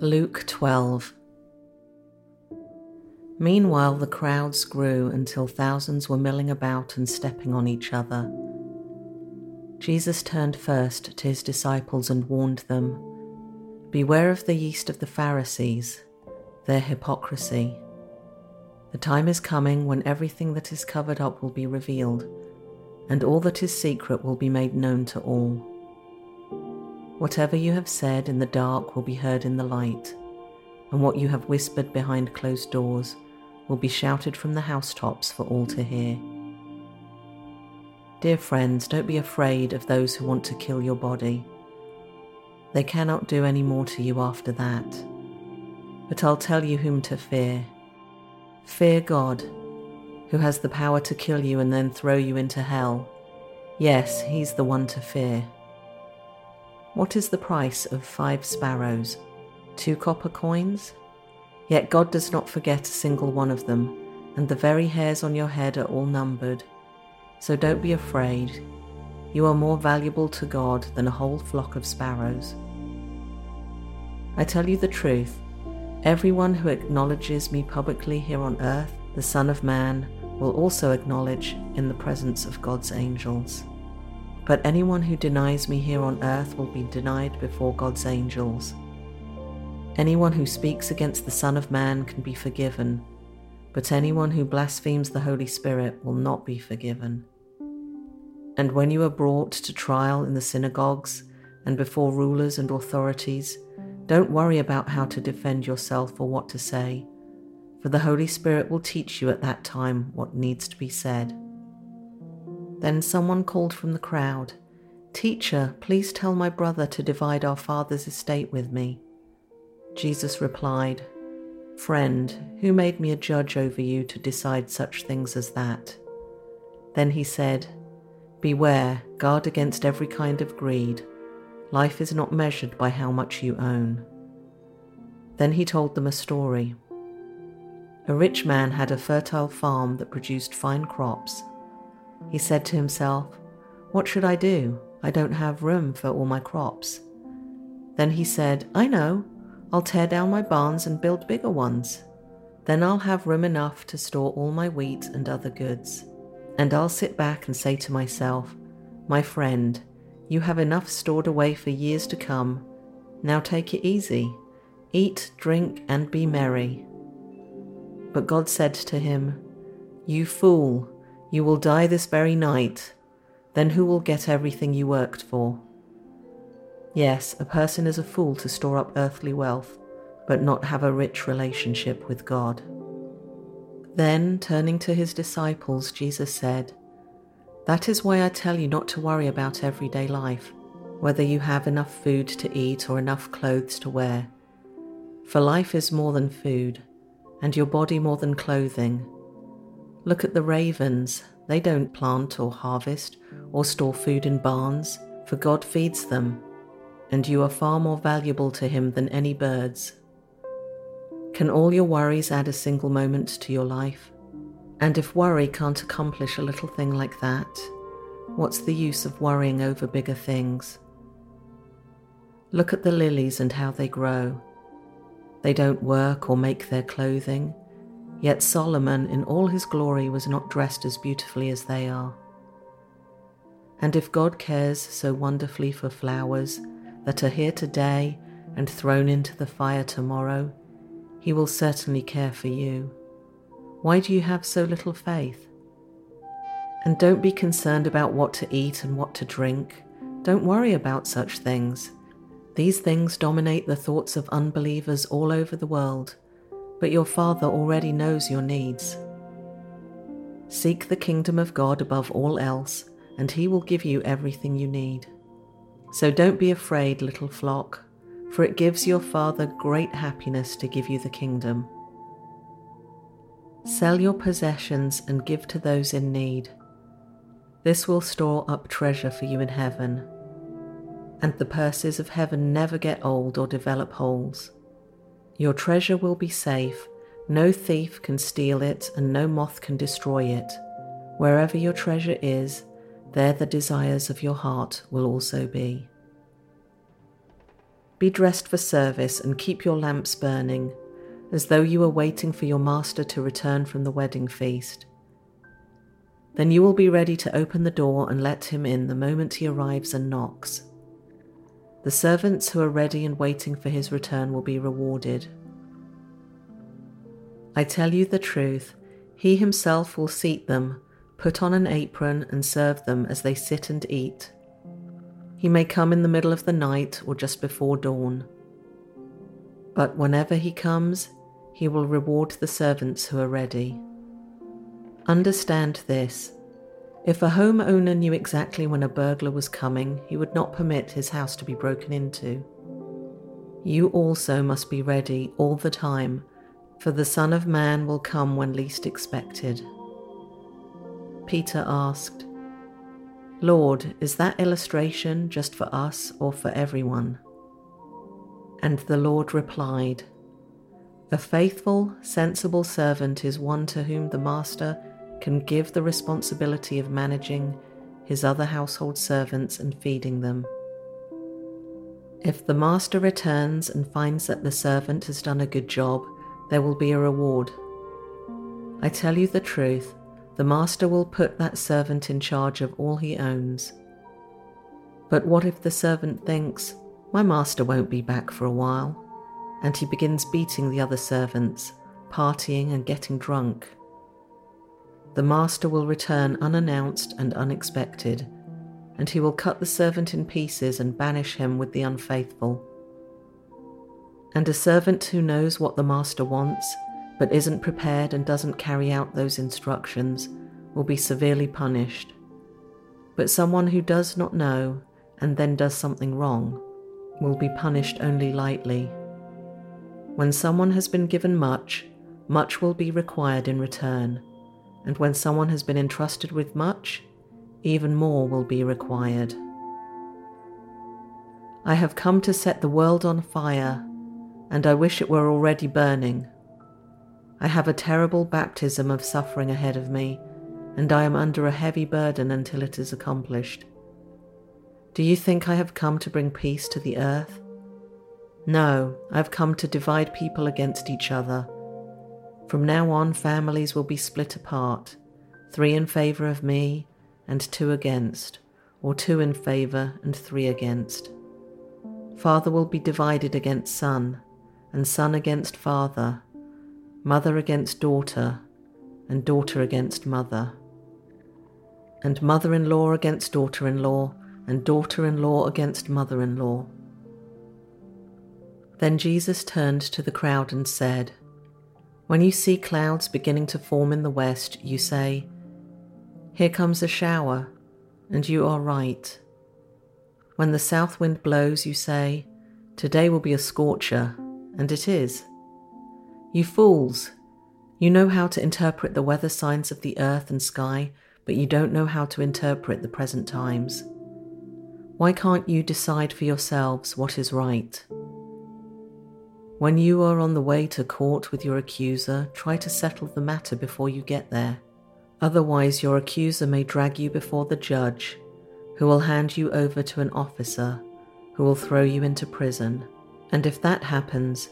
Luke 12 Meanwhile, the crowds grew until thousands were milling about and stepping on each other. Jesus turned first to his disciples and warned them Beware of the yeast of the Pharisees, their hypocrisy. The time is coming when everything that is covered up will be revealed, and all that is secret will be made known to all. Whatever you have said in the dark will be heard in the light, and what you have whispered behind closed doors will be shouted from the housetops for all to hear. Dear friends, don't be afraid of those who want to kill your body. They cannot do any more to you after that. But I'll tell you whom to fear. Fear God, who has the power to kill you and then throw you into hell. Yes, he's the one to fear. What is the price of five sparrows? Two copper coins? Yet God does not forget a single one of them, and the very hairs on your head are all numbered. So don't be afraid. You are more valuable to God than a whole flock of sparrows. I tell you the truth everyone who acknowledges me publicly here on earth, the Son of Man, will also acknowledge in the presence of God's angels. But anyone who denies me here on earth will be denied before God's angels. Anyone who speaks against the Son of Man can be forgiven, but anyone who blasphemes the Holy Spirit will not be forgiven. And when you are brought to trial in the synagogues and before rulers and authorities, don't worry about how to defend yourself or what to say, for the Holy Spirit will teach you at that time what needs to be said. Then someone called from the crowd, Teacher, please tell my brother to divide our father's estate with me. Jesus replied, Friend, who made me a judge over you to decide such things as that? Then he said, Beware, guard against every kind of greed. Life is not measured by how much you own. Then he told them a story. A rich man had a fertile farm that produced fine crops. He said to himself, What should I do? I don't have room for all my crops. Then he said, I know. I'll tear down my barns and build bigger ones. Then I'll have room enough to store all my wheat and other goods. And I'll sit back and say to myself, My friend, you have enough stored away for years to come. Now take it easy. Eat, drink, and be merry. But God said to him, You fool, you will die this very night. Then who will get everything you worked for? Yes, a person is a fool to store up earthly wealth, but not have a rich relationship with God. Then, turning to his disciples, Jesus said, That is why I tell you not to worry about everyday life, whether you have enough food to eat or enough clothes to wear. For life is more than food, and your body more than clothing. Look at the ravens, they don't plant or harvest or store food in barns, for God feeds them and you are far more valuable to him than any birds. Can all your worries add a single moment to your life? And if worry can't accomplish a little thing like that, what's the use of worrying over bigger things? Look at the lilies and how they grow. They don't work or make their clothing, yet Solomon in all his glory was not dressed as beautifully as they are. And if God cares so wonderfully for flowers, that are here today and thrown into the fire tomorrow, He will certainly care for you. Why do you have so little faith? And don't be concerned about what to eat and what to drink. Don't worry about such things. These things dominate the thoughts of unbelievers all over the world, but your Father already knows your needs. Seek the kingdom of God above all else, and He will give you everything you need. So don't be afraid, little flock, for it gives your Father great happiness to give you the kingdom. Sell your possessions and give to those in need. This will store up treasure for you in heaven, and the purses of heaven never get old or develop holes. Your treasure will be safe, no thief can steal it, and no moth can destroy it. Wherever your treasure is, there the desires of your heart will also be. Be dressed for service and keep your lamps burning, as though you were waiting for your master to return from the wedding feast. Then you will be ready to open the door and let him in the moment he arrives and knocks. The servants who are ready and waiting for his return will be rewarded. I tell you the truth, he himself will seat them, put on an apron, and serve them as they sit and eat. He may come in the middle of the night or just before dawn. But whenever he comes, he will reward the servants who are ready. Understand this. If a homeowner knew exactly when a burglar was coming, he would not permit his house to be broken into. You also must be ready all the time for the Son of Man will come when least expected. Peter asked, Lord, is that illustration just for us or for everyone? And the Lord replied, A faithful, sensible servant is one to whom the master can give the responsibility of managing his other household servants and feeding them. If the master returns and finds that the servant has done a good job, there will be a reward. I tell you the truth, the master will put that servant in charge of all he owns. But what if the servant thinks, My master won't be back for a while, and he begins beating the other servants, partying and getting drunk? The master will return unannounced and unexpected, and he will cut the servant in pieces and banish him with the unfaithful. And a servant who knows what the master wants, but isn't prepared and doesn't carry out those instructions, will be severely punished. But someone who does not know and then does something wrong will be punished only lightly. When someone has been given much, much will be required in return, and when someone has been entrusted with much, even more will be required. I have come to set the world on fire and I wish it were already burning. I have a terrible baptism of suffering ahead of me, and I am under a heavy burden until it is accomplished. Do you think I have come to bring peace to the earth? No, I have come to divide people against each other. From now on, families will be split apart three in favour of me and two against, or two in favour and three against. Father will be divided against son and son against father, mother against daughter, and daughter against mother, and mother in law against daughter in law, and daughter in law against mother in law. Then Jesus turned to the crowd and said, When you see clouds beginning to form in the west, you say, Here comes a shower, and you are right. When the south wind blows, you say, Today will be a scorcher and it is. You fools! You know how to interpret the weather signs of the earth and sky, but you don't know how to interpret the present times. Why can't you decide for yourselves what is right? When you are on the way to court with your accuser, try to settle the matter before you get there. Otherwise, your accuser may drag you before the judge, who will hand you over to an officer, who will throw you into prison. And if that happens,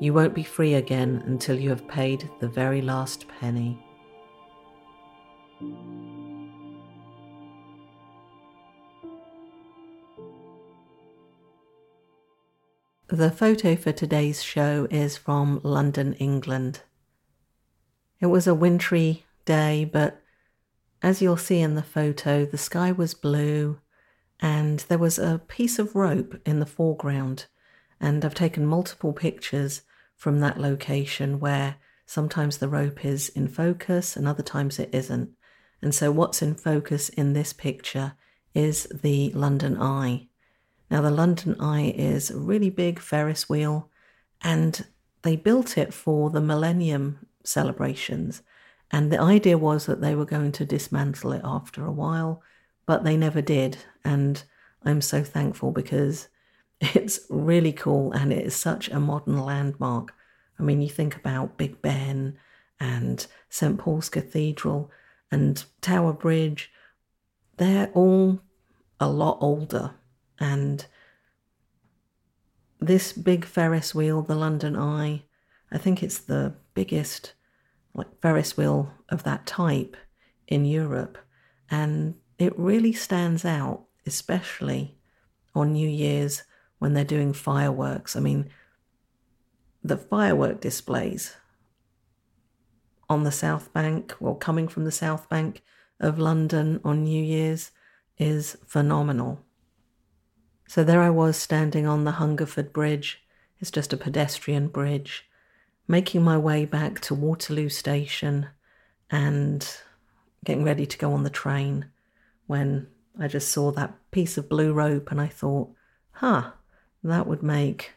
you won't be free again until you have paid the very last penny. The photo for today's show is from London, England. It was a wintry day, but as you'll see in the photo, the sky was blue and there was a piece of rope in the foreground and I've taken multiple pictures from that location where sometimes the rope is in focus and other times it isn't. And so, what's in focus in this picture is the London Eye. Now, the London Eye is a really big Ferris wheel, and they built it for the Millennium celebrations. And the idea was that they were going to dismantle it after a while, but they never did. And I'm so thankful because it's really cool and it is such a modern landmark. I mean, you think about Big Ben and St. Paul's Cathedral and Tower Bridge, they're all a lot older and this big Ferris wheel, the London Eye, I think it's the biggest like Ferris wheel of that type in Europe, and it really stands out, especially on New Year's when they're doing fireworks. I mean, the firework displays on the South Bank, well, coming from the South Bank of London on New Year's, is phenomenal. So there I was standing on the Hungerford Bridge. It's just a pedestrian bridge, making my way back to Waterloo Station and getting ready to go on the train when I just saw that piece of blue rope and I thought, huh, that would make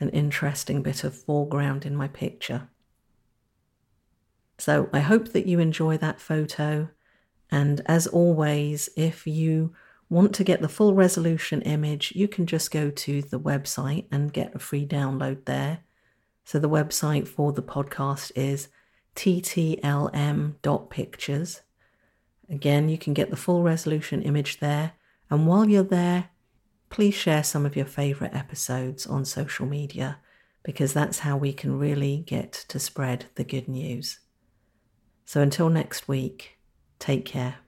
an interesting bit of foreground in my picture. So I hope that you enjoy that photo. And as always, if you want to get the full resolution image, you can just go to the website and get a free download there. So the website for the podcast is ttlm.pictures. Again, you can get the full resolution image there. And while you're there, please share some of your favorite episodes on social media because that's how we can really get to spread the good news. So until next week, take care.